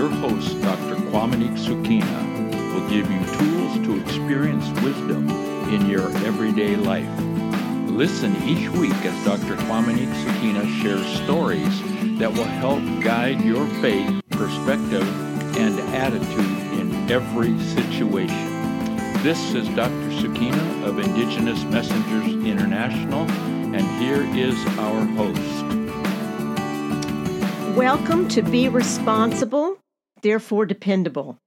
your host, Dr. Qaumaniq Suuqiina, will give you tools to experience wisdom in your everyday life. Listen each week as Dr. Qaumaniq Suuqiina shares stories that will help guide your faith, perspective, and attitude in every situation. This is Dr. Suuqiina of Indigenous Messengers International, and here is our host. Welcome to Be Responsible, Therefore Dependable.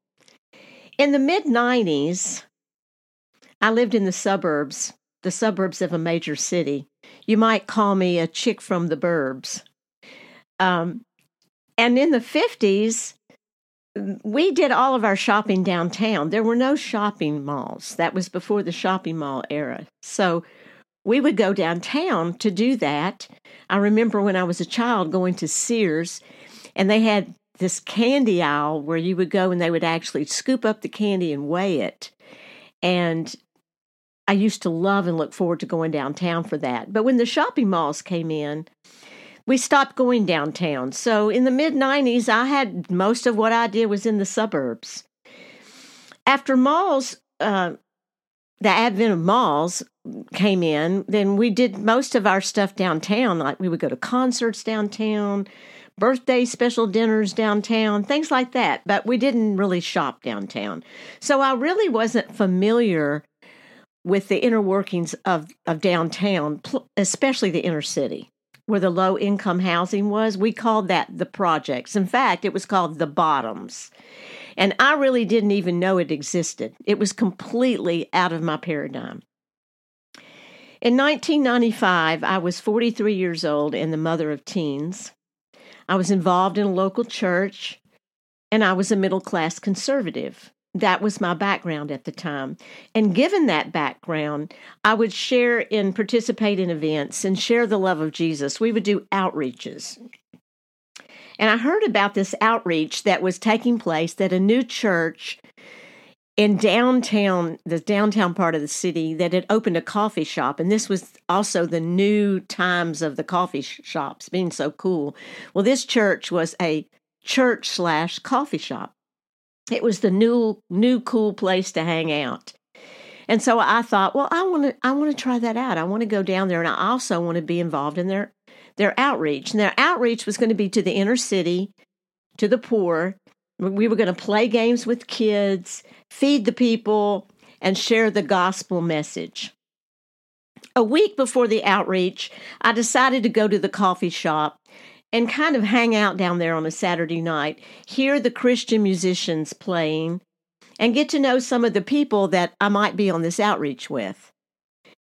In the mid 90s, I lived in the suburbs, the suburbs of a major city. You might call me a chick from the burbs. Um, and in the 50s, we did all of our shopping downtown. There were no shopping malls. That was before the shopping mall era. So we would go downtown to do that. I remember when I was a child going to Sears and they had this candy aisle where you would go and they would actually scoop up the candy and weigh it. And I used to love and look forward to going downtown for that. But when the shopping malls came in, we stopped going downtown. So in the mid 90s, I had most of what I did was in the suburbs. After malls, uh, the advent of malls, came in, then we did most of our stuff downtown. Like we would go to concerts downtown, birthday special dinners downtown, things like that. But we didn't really shop downtown. So I really wasn't familiar with the inner workings of, of downtown, especially the inner city where the low income housing was. We called that the projects. In fact, it was called the bottoms. And I really didn't even know it existed. It was completely out of my paradigm. In 1995, I was 43 years old and the mother of teens. I was involved in a local church and I was a middle class conservative. That was my background at the time. And given that background, I would share and participate in events and share the love of Jesus. We would do outreaches. And I heard about this outreach that was taking place that a new church in downtown, the downtown part of the city, that had opened a coffee shop. And this was also the new times of the coffee shops being so cool. Well, this church was a church slash coffee shop. It was the new, new cool place to hang out. And so I thought, well, I want to, I want to try that out. I want to go down there, and I also want to be involved in their, their outreach. And their outreach was going to be to the inner city, to the poor, we were going to play games with kids, feed the people, and share the gospel message. A week before the outreach, I decided to go to the coffee shop and kind of hang out down there on a Saturday night, hear the Christian musicians playing, and get to know some of the people that I might be on this outreach with.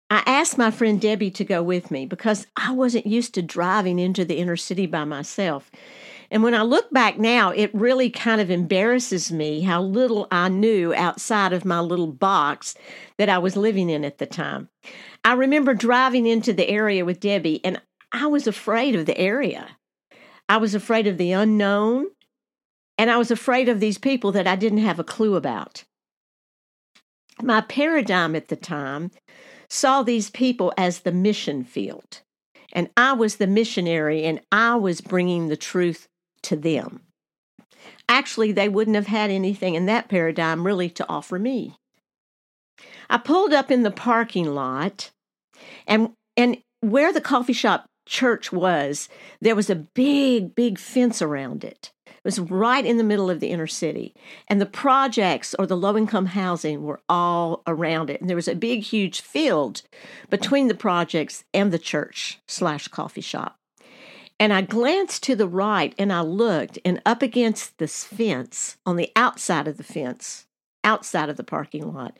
I asked my friend Debbie to go with me because I wasn't used to driving into the inner city by myself. And when I look back now, it really kind of embarrasses me how little I knew outside of my little box that I was living in at the time. I remember driving into the area with Debbie, and I was afraid of the area. I was afraid of the unknown, and I was afraid of these people that I didn't have a clue about. My paradigm at the time saw these people as the mission field. And I was the missionary, and I was bringing the truth to them. Actually, they wouldn't have had anything in that paradigm really to offer me. I pulled up in the parking lot and and where the coffee shop church was, there was a big, big fence around it. It was right in the middle of the inner city. And the projects or the low income housing were all around it. And there was a big, huge field between the projects and the church slash coffee shop. And I glanced to the right and I looked, and up against this fence, on the outside of the fence, outside of the parking lot,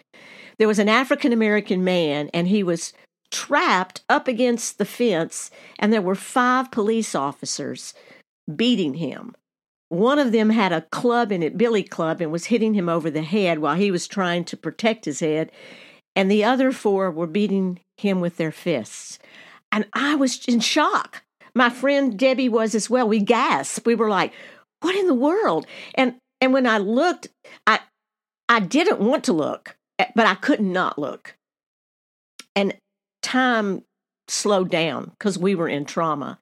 there was an African American man, and he was trapped up against the fence, and there were five police officers beating him. One of them had a club in it, Billy Club, and was hitting him over the head while he was trying to protect his head. And the other four were beating him with their fists. And I was in shock my friend Debbie was as well. We gasped. We were like, what in the world? And and when I looked, I I didn't want to look, eh, but I could not look. And time slowed down because we were in trauma.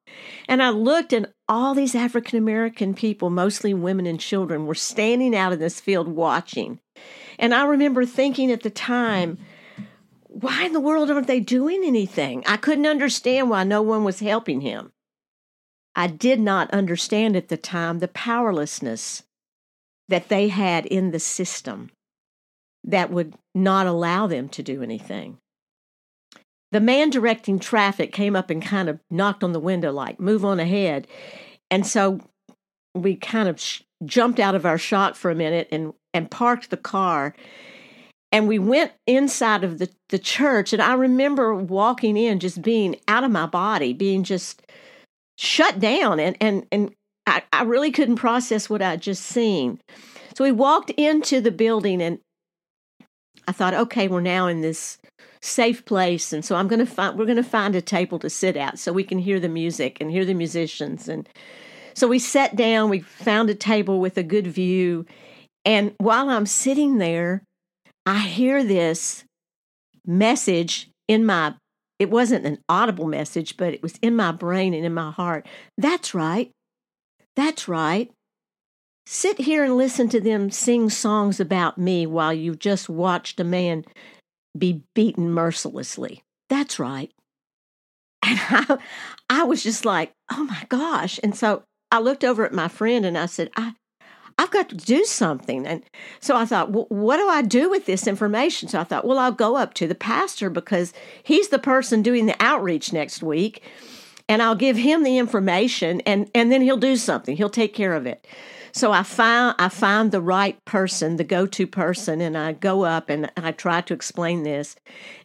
And I looked, and all these African American people, mostly women and children, were standing out in this field watching. And I remember thinking at the time, why in the world aren't they doing anything? I couldn't understand why no one was helping him. I did not understand at the time the powerlessness that they had in the system that would not allow them to do anything. The man directing traffic came up and kind of knocked on the window, like, move on ahead. And so we kind of sh- jumped out of our shock for a minute and, and parked the car. And we went inside of the, the church. And I remember walking in, just being out of my body, being just shut down. And, and, and I, I really couldn't process what I'd just seen. So we walked into the building and I thought, okay, we're now in this safe place, and so I'm to find we're to find a table to sit at so we can hear the music and hear the musicians. And so we sat down. We found a table with a good view, and while I'm sitting there, I hear this message in my. It wasn't an audible message, but it was in my brain and in my heart. That's right. That's right. Sit here and listen to them sing songs about me while you've just watched a man be beaten mercilessly. That's right. And I, I was just like, oh my gosh. And so I looked over at my friend and I said, I, I've got to do something. And so I thought, well, what do I do with this information? So I thought, well, I'll go up to the pastor because he's the person doing the outreach next week. And I'll give him the information and, and then he'll do something. He'll take care of it. So I find I find the right person, the go-to person, and I go up and I try to explain this.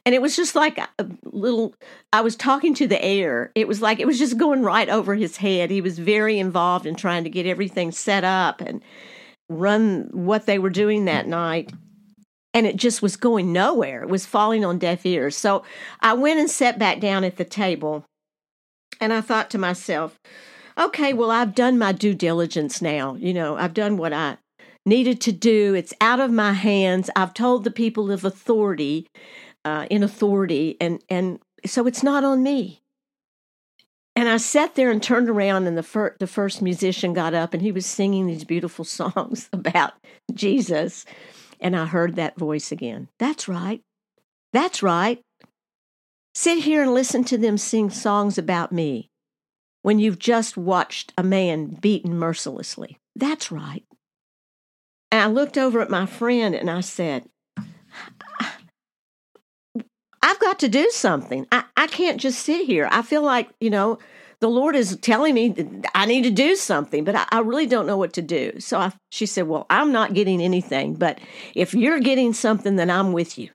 And it was just like a little I was talking to the air. It was like it was just going right over his head. He was very involved in trying to get everything set up and run what they were doing that night. And it just was going nowhere. It was falling on deaf ears. So I went and sat back down at the table and I thought to myself, okay, well, I've done my due diligence now. You know, I've done what I needed to do. It's out of my hands. I've told the people of authority, uh, in authority, and and so it's not on me. And I sat there and turned around, and the fir- the first musician got up, and he was singing these beautiful songs about Jesus, and I heard that voice again. That's right. That's right. Sit here and listen to them sing songs about me when you've just watched a man beaten mercilessly. That's right. And I looked over at my friend and I said, I've got to do something. I, I can't just sit here. I feel like, you know, the Lord is telling me I need to do something, but I, I really don't know what to do. So I, she said, Well, I'm not getting anything, but if you're getting something, then I'm with you.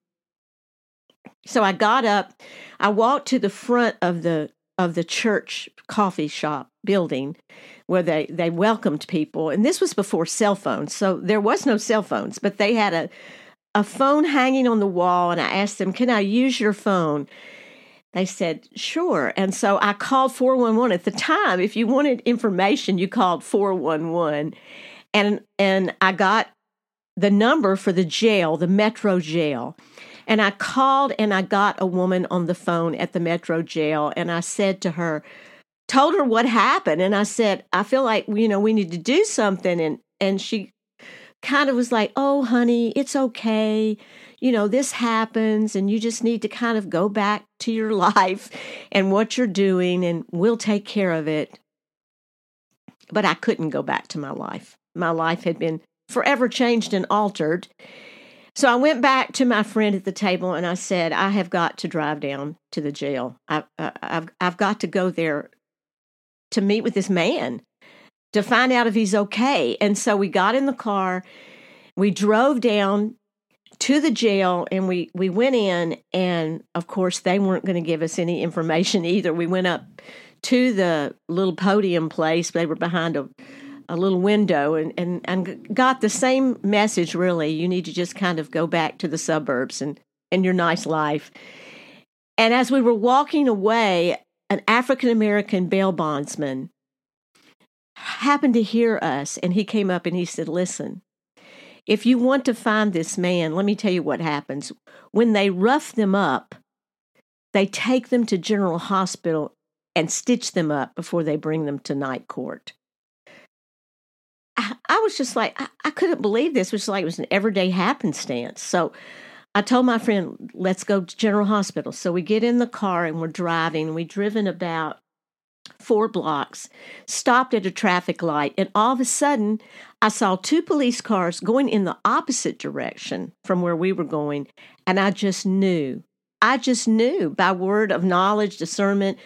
So I got up, I walked to the front of the of the church coffee shop building where they, they welcomed people. And this was before cell phones. So there was no cell phones, but they had a, a phone hanging on the wall. And I asked them, Can I use your phone? They said, Sure. And so I called 411. At the time, if you wanted information, you called 411. And, and I got the number for the jail, the Metro jail. And I called and I got a woman on the phone at the Metro jail and I said to her, told her what happened and I said, I feel like, you know, we need to do something and and she kind of was like, "Oh, honey, it's okay. You know, this happens and you just need to kind of go back to your life and what you're doing and we'll take care of it." But I couldn't go back to my life. My life had been forever changed and altered so I went back to my friend at the table and I said, I have got to drive down to the jail. I, have I've got to go there to meet with this man to find out if he's okay. And so we got in the car, we drove down to the jail and we we went in and of course they weren't going to give us any information either. We went up to the little podium place. They were behind a a little window and, and, and got the same message really. You need to just kind of go back to the suburbs and, and your nice life. And as we were walking away, an African American bail bondsman happened to hear us and he came up and he said, Listen, if you want to find this man, let me tell you what happens. When they rough them up, they take them to General Hospital and stitch them up before they bring them to night court. I, was just like, I, I, couldn't believe this. It was like it was an everyday happenstance. So I told my friend, let's go to General Hospital. So we get in the car and we're driving. We've driven about four blocks, stopped at a traffic light, and all of a sudden I saw two police cars going in the opposite direction from where we were going. And I just knew, I just knew by word of knowledge, discernment,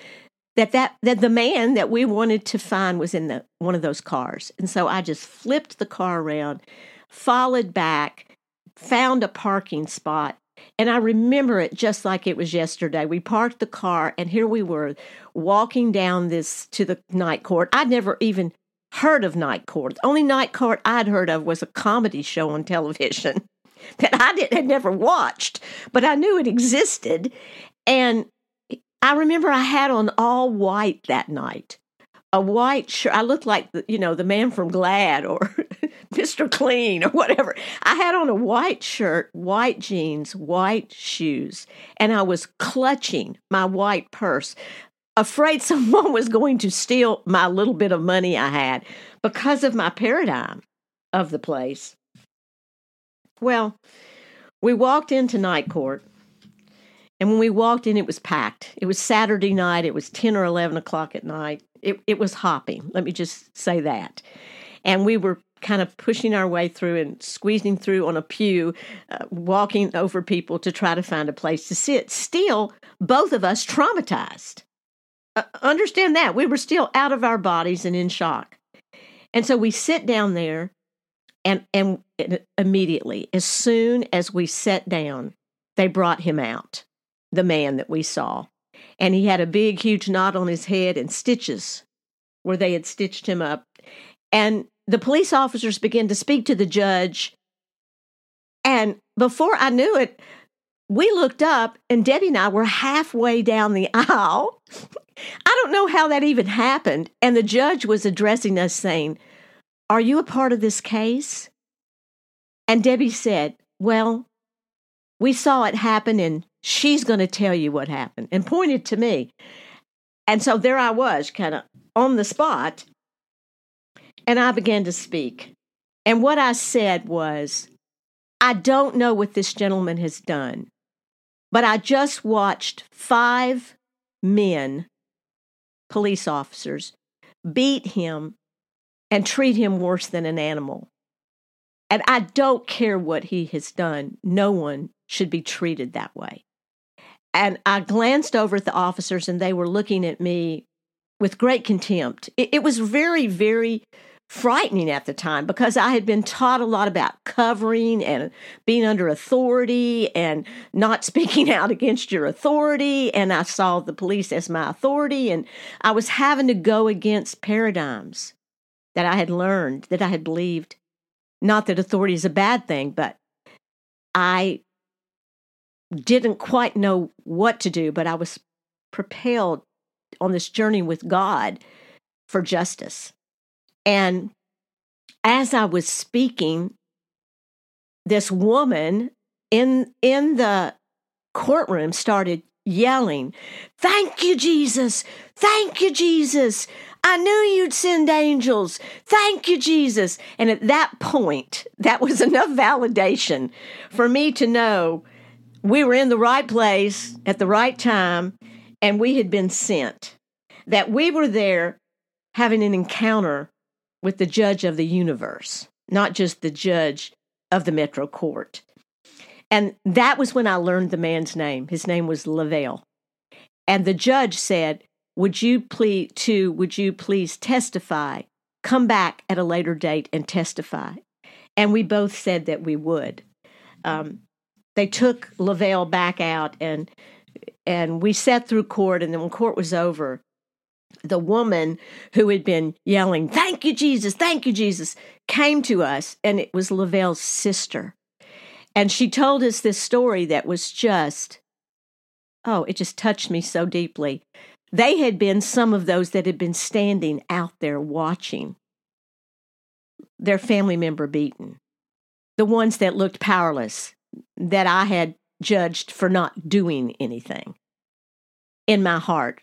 that that that the man that we wanted to find was in the one of those cars. And so I just flipped the car around, followed back, found a parking spot, and I remember it just like it was yesterday. We parked the car and here we were walking down this to the night court. I'd never even heard of night court. The only night court I'd heard of was a comedy show on television that I did, had never watched, but I knew it existed. And I remember I had on all white that night. A white shirt. I looked like the, you know the man from Glad or Mr. Clean or whatever. I had on a white shirt, white jeans, white shoes, and I was clutching my white purse, afraid someone was going to steal my little bit of money I had because of my paradigm of the place. Well, we walked into night court and when we walked in, it was packed. It was Saturday night. It was 10 or 11 o'clock at night. It, it was hopping. Let me just say that. And we were kind of pushing our way through and squeezing through on a pew, uh, walking over people to try to find a place to sit. Still, both of us traumatized. Uh, understand that. We were still out of our bodies and in shock. And so we sit down there, and, and immediately, as soon as we sat down, they brought him out the man that we saw. And he had a big, huge knot on his head and stitches where they had stitched him up. And the police officers began to speak to the judge. And before I knew it, we looked up and Debbie and I were halfway down the aisle. I don't know how that even happened. And the judge was addressing us saying, Are you a part of this case? And Debbie said, Well, we saw it happen in she's going to tell you what happened and pointed to me. And so there I was, kind of on the spot. And I began to speak. And what I said was, I don't know what this gentleman has done, but I just watched five men, police officers, beat him and treat him worse than an animal. And I don't care what he has done. No one should be treated that way. And I glanced over at the officers, and they were looking at me with great contempt. It, it, was very, very frightening at the time because I had been taught a lot about covering and being under authority and not speaking out against your authority. And I saw the police as my authority, and I was having to go against paradigms that I had learned, that I had believed. Not that authority is a bad thing, but I didn't quite know what to do, but I was propelled on this journey with God for justice. And as I was speaking, this woman in in the courtroom started yelling, "Thank you, Jesus! Thank you, Jesus! I knew you'd send angels. Thank you, Jesus!" And at that point, that was enough validation for me to know we were in the right place at the right time and we had been sent. That we were there having an encounter with the judge of the universe, not just the judge of the Metro Court. And that was when I learned the man's name. His name was Lavelle. And the judge said, Would you please to would you please testify? Come back at a later date and testify. And we both said that we would. Um, they took Lavelle back out and and we sat through court and then when court was over the woman who had been yelling thank you jesus thank you jesus came to us and it was Lavelle's sister. And she told us this story that was just oh it just touched me so deeply. They had been some of those that had been standing out there watching their family member beaten the ones that looked powerless that I had judged for not doing anything. in my heart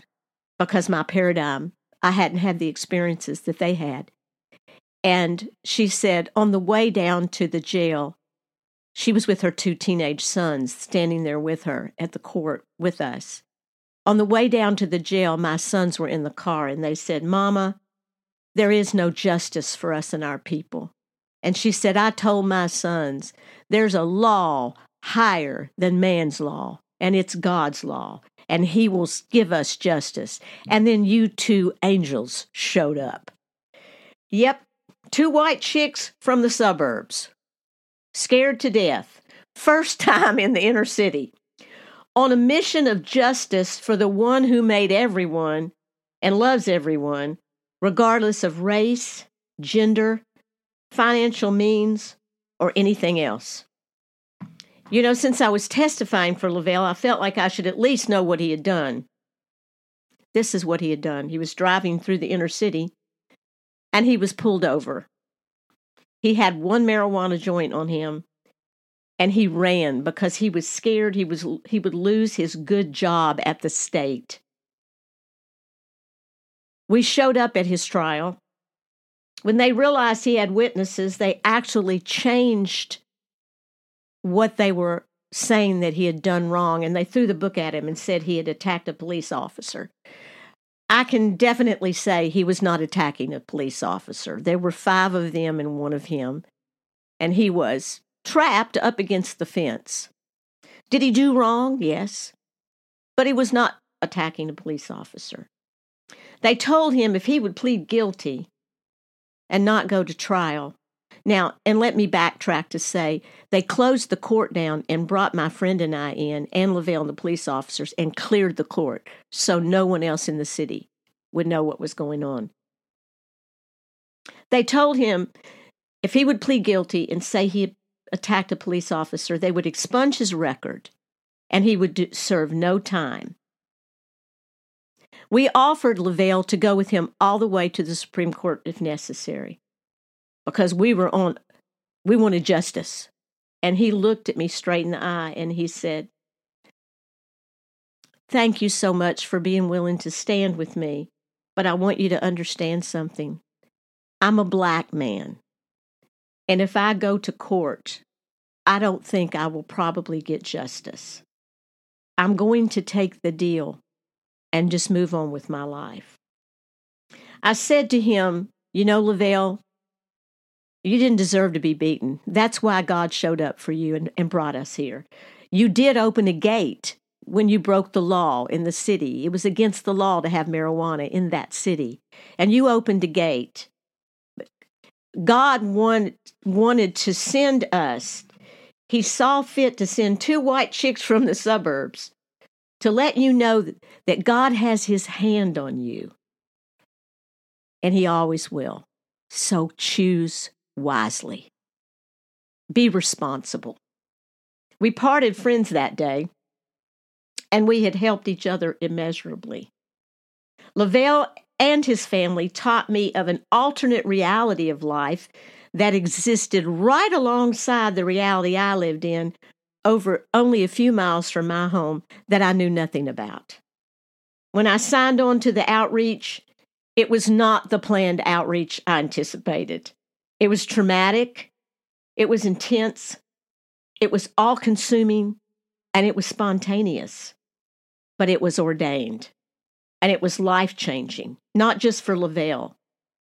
because my paradigm, I hadn't had the experiences that they had. And she said, on the way down to the jail, she was with her two teenage sons standing there with her at the court with us. On the way down to the jail, my sons were in the car and they said, Mama, there is no justice for us and our people. And she said, I told my sons, there's a law higher than man's law, and it's God's law, and He will give us justice. And then you two angels showed up. Yep, two white chicks from the suburbs, scared to death, first time in the inner city, on a mission of justice for the one who made everyone and loves everyone, regardless of race, gender, financial means, or anything else. You know, since I was testifying for Lavelle, I felt like I should at least know what he had done. This is what he had done. He was driving through the inner city and he was pulled over. He had one marijuana joint on him and he ran because he was scared he was he would lose his good job at the state. We showed up at his trial. When they realized he had witnesses, they actually changed what they were saying that he had done wrong, and they threw the book at him and said he had attacked a police officer. I can definitely say he was not attacking a police officer. There were five of them and one of him, and he was trapped up against the fence. Did he do wrong? Yes. But he was not attacking a police officer. They told him if he would plead guilty and not go to trial, now, and let me backtrack to say they closed the court down and brought my friend and I in, and Lavelle and the police officers, and cleared the court so no one else in the city would know what was going on. They told him if he would plead guilty and say he attacked a police officer, they would expunge his record and he would do, serve no time. We offered Lavelle to go with him all the way to the Supreme Court if necessary because we were on, we wanted justice. And he looked at me straight in the eye and he said, Thank you so much for being willing to stand with me, but I want you to understand something. I'm a black man. And if I go to court, I don't think I will probably get justice. I'm going to take the deal and just move on with my life. I said to him, You know, Lavelle, you didn't deserve to be beaten. That's why God showed up for you and, and brought us here. You did open a gate when you broke the law in the city. It was against the law to have marijuana in that city. And you opened a gate. God want, wanted to send us, He saw fit to send two white chicks from the suburbs to let you know that God has His hand on you. And He always will. So choose wisely. Be responsible. We parted friends that day, and we had helped each other immeasurably. Lavelle and his family taught me of an alternate reality of life that existed right alongside the reality I lived in over only a few miles from my home that I knew nothing about. When I signed on to the outreach, it was not the planned outreach I anticipated. It was traumatic, it was intense, it was all consuming, and it was spontaneous, but it was ordained. And it was life changing, not just for Lavelle,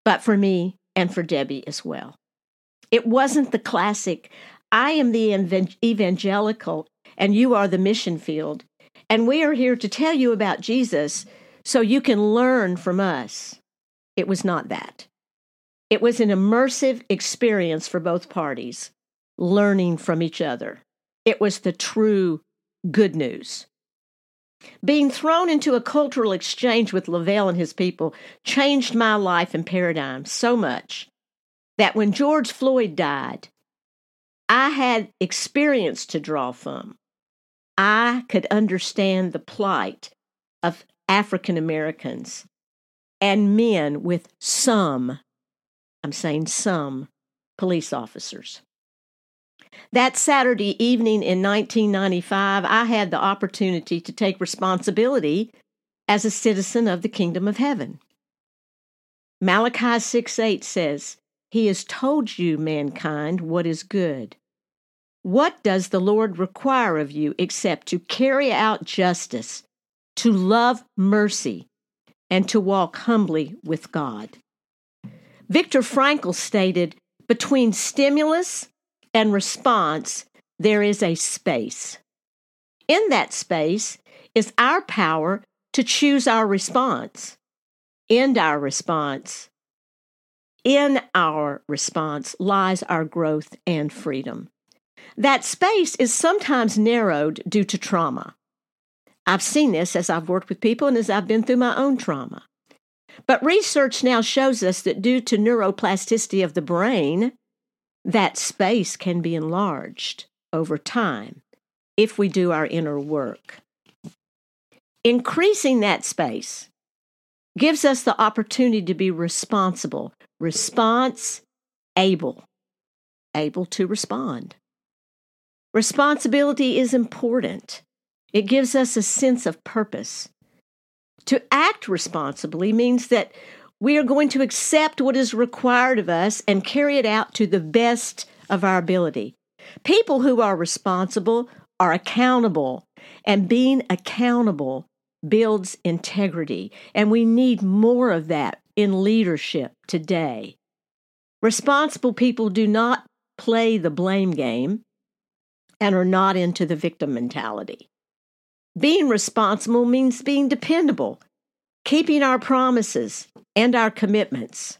but for me and for Debbie as well. It wasn't the classic, I am the evangelical and you are the mission field, and we are here to tell you about Jesus so you can learn from us. It was not that. It was an immersive experience for both parties, learning from each other. It was the true good news. Being thrown into a cultural exchange with Lavelle and his people changed my life and paradigm so much that when George Floyd died, I had experience to draw from. I could understand the plight of African Americans and men with some I'm saying some police officers. That Saturday evening in 1995, I had the opportunity to take responsibility as a citizen of the kingdom of heaven. Malachi 6 8 says, He has told you, mankind, what is good. What does the Lord require of you except to carry out justice, to love mercy, and to walk humbly with God? Viktor Frankl stated, Between stimulus and response, there is a space. In that space is our power to choose our response, end our response. In our response lies our growth and freedom. That space is sometimes narrowed due to trauma. I've seen this as I've worked with people and as I've been through my own trauma. But research now shows us that due to neuroplasticity of the brain, that space can be enlarged over time if we do our inner work. Increasing that space gives us the opportunity to be responsible, response able, able to respond. Responsibility is important. It gives us a sense of purpose. To act responsibly means that we are going to accept what is required of us and carry it out to the best of our ability. People who are responsible are accountable, and being accountable builds integrity. And we need more of that in leadership today. Responsible people do not play the blame game and are not into the victim mentality. Being responsible means being dependable, keeping our promises and our commitments.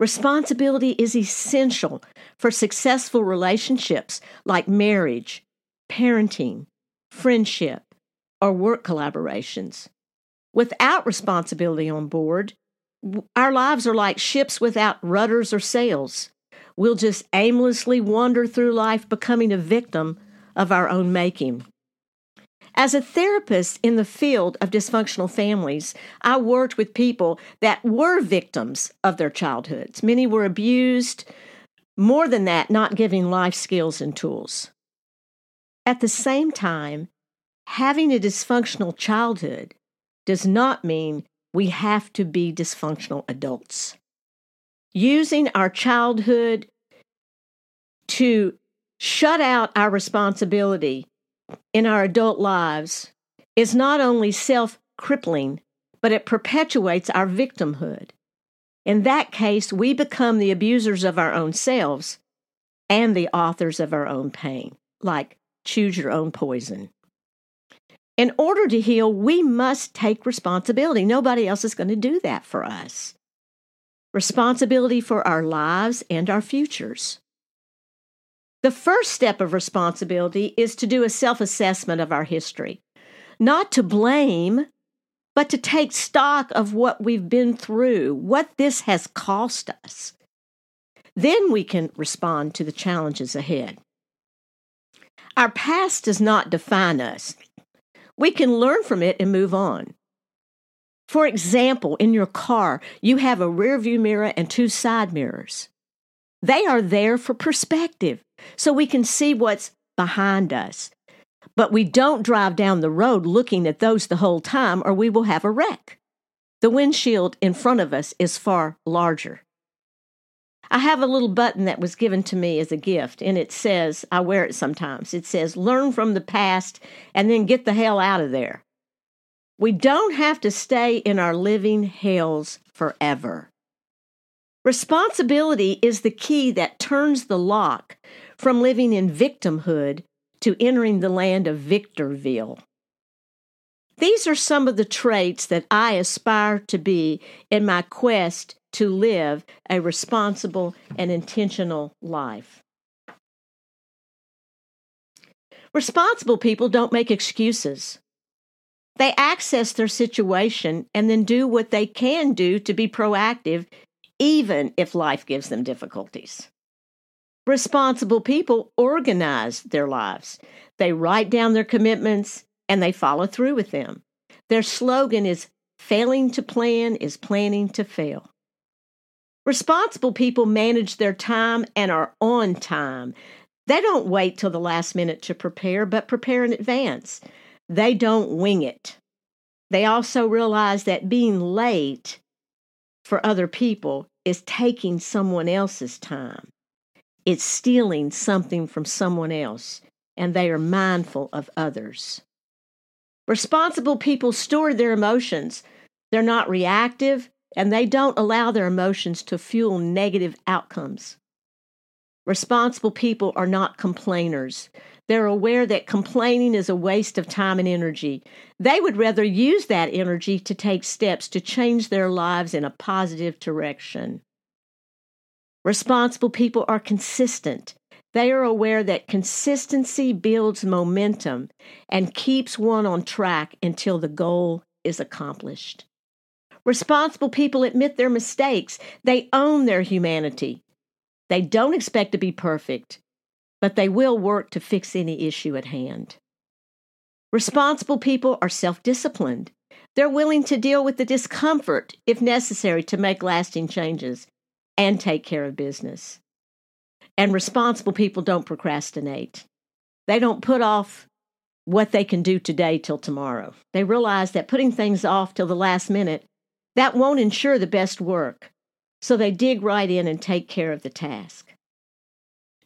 Responsibility is essential for successful relationships like marriage, parenting, friendship, or work collaborations. Without responsibility on board, our lives are like ships without rudders or sails. We'll just aimlessly wander through life becoming a victim of our own making. As a therapist in the field of dysfunctional families, I worked with people that were victims of their childhoods. Many were abused, more than that, not giving life skills and tools. At the same time, having a dysfunctional childhood does not mean we have to be dysfunctional adults. Using our childhood to shut out our responsibility in our adult lives is not only self crippling, but it perpetuates our victimhood. In that case, we become the abusers of our own selves and the authors of our own pain, like choose your own poison. In order to heal, we must take responsibility. Nobody else is going to do that for us. Responsibility for our lives and our futures. The first step of responsibility is to do a self assessment of our history, not to blame, but to take stock of what we've been through, what this has cost us. Then we can respond to the challenges ahead. Our past does not define us. We can learn from it and move on. For example, in your car, you have a rear view mirror and two side mirrors. They are there for perspective, so we can see what's behind us. But we don't drive down the road looking at those the whole time, or we will have a wreck. The windshield in front of us is far larger. I have a little button that was given to me as a gift, and it says, I wear it sometimes. It says, Learn from the past and then get the hell out of there. We don't have to stay in our living hells forever. Responsibility is the key that turns the lock from living in victimhood to entering the land of Victorville. These are some of the traits that I aspire to be in my quest to live a responsible and intentional life. Responsible people don't make excuses. They access their situation and then do what they can do to be proactive even if life gives them difficulties. Responsible people organize their lives. They write down their commitments and they follow through with them. Their slogan is failing to plan is planning to fail. Responsible people manage their time and are on time. They don't wait till the last minute to prepare, but prepare in advance. They don't wing it. They also realize that being late for other people is taking someone else's time. It's stealing something from someone else, and they are mindful of others. Responsible people store their emotions. They're not reactive, and they don't allow their emotions to fuel negative outcomes. Responsible people are not complainers. They're aware that complaining is a waste of time and energy. They would rather use that energy to take steps to change their lives in a positive direction. Responsible people are consistent. They are aware that consistency builds momentum and keeps one on track until the goal is accomplished. Responsible people admit their mistakes. They own their humanity. They don't expect to be perfect, but they will work to fix any issue at hand. Responsible people are self disciplined. They're willing to deal with the discomfort if necessary to make lasting changes and take care of business. And responsible people don't procrastinate. They don't put off what they can do today till tomorrow. They realize that putting things off till the last minute that won't ensure the best work. So they dig right in and take care of the task.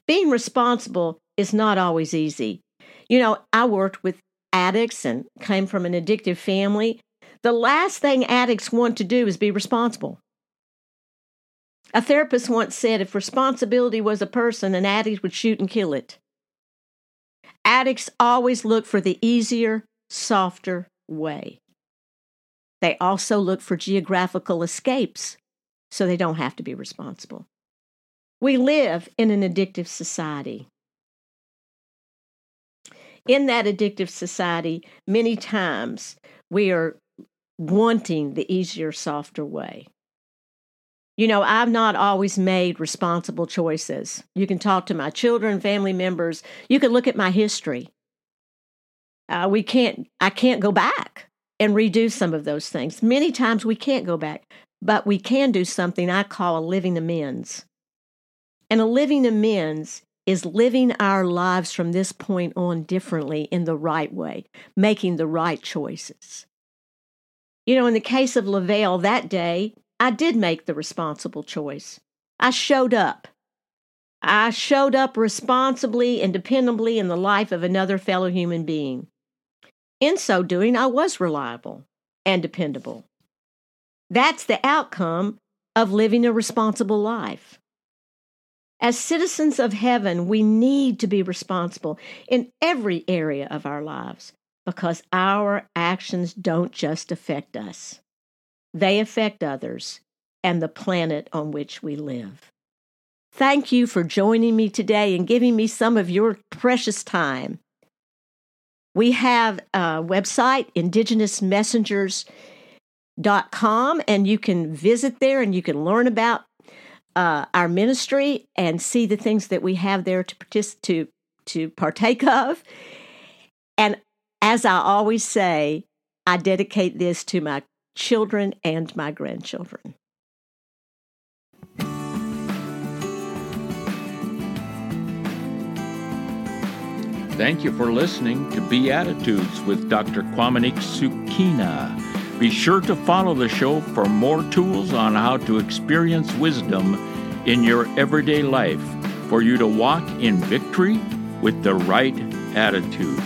Being responsible is not always easy. You know, I worked with addicts and came from an addictive family. The last thing addicts want to do is be responsible. A therapist once said if responsibility was a person, an addict would shoot and kill it. Addicts always look for the easier, softer way. They also look for geographical escapes so they don't have to be responsible. We live in an addictive society. In that addictive society, many times we are wanting the easier, softer way. You know, I've not always made responsible choices. You can talk to my children, family members. You can look at my history. Uh, we can't. I can't go back and redo some of those things. Many times we can't go back, but we can do something I call a living amends. And a living amends is living our lives from this point on differently in the right way, making the right choices. You know, in the case of Lavelle that day, I did make the responsible choice. I showed up. I showed up responsibly and dependably in the life of another fellow human being. In so doing, I was reliable and dependable. That's the outcome of living a responsible life. As citizens of heaven, we need to be responsible in every area of our lives because our actions don't just affect us, they affect others and the planet on which we live. Thank you for joining me today and giving me some of your precious time. We have a website, indigenousmessengers.com, and you can visit there and you can learn about uh, our ministry and see the things that we have there to, partic- to, to partake of. And as I always say, I dedicate this to my children and my grandchildren. Thank you for listening to Beatitudes with Dr. Qaumaniq Suuqiina. Be sure to follow the show for more tools on how to experience wisdom in your everyday life for you to walk in victory with the right attitude.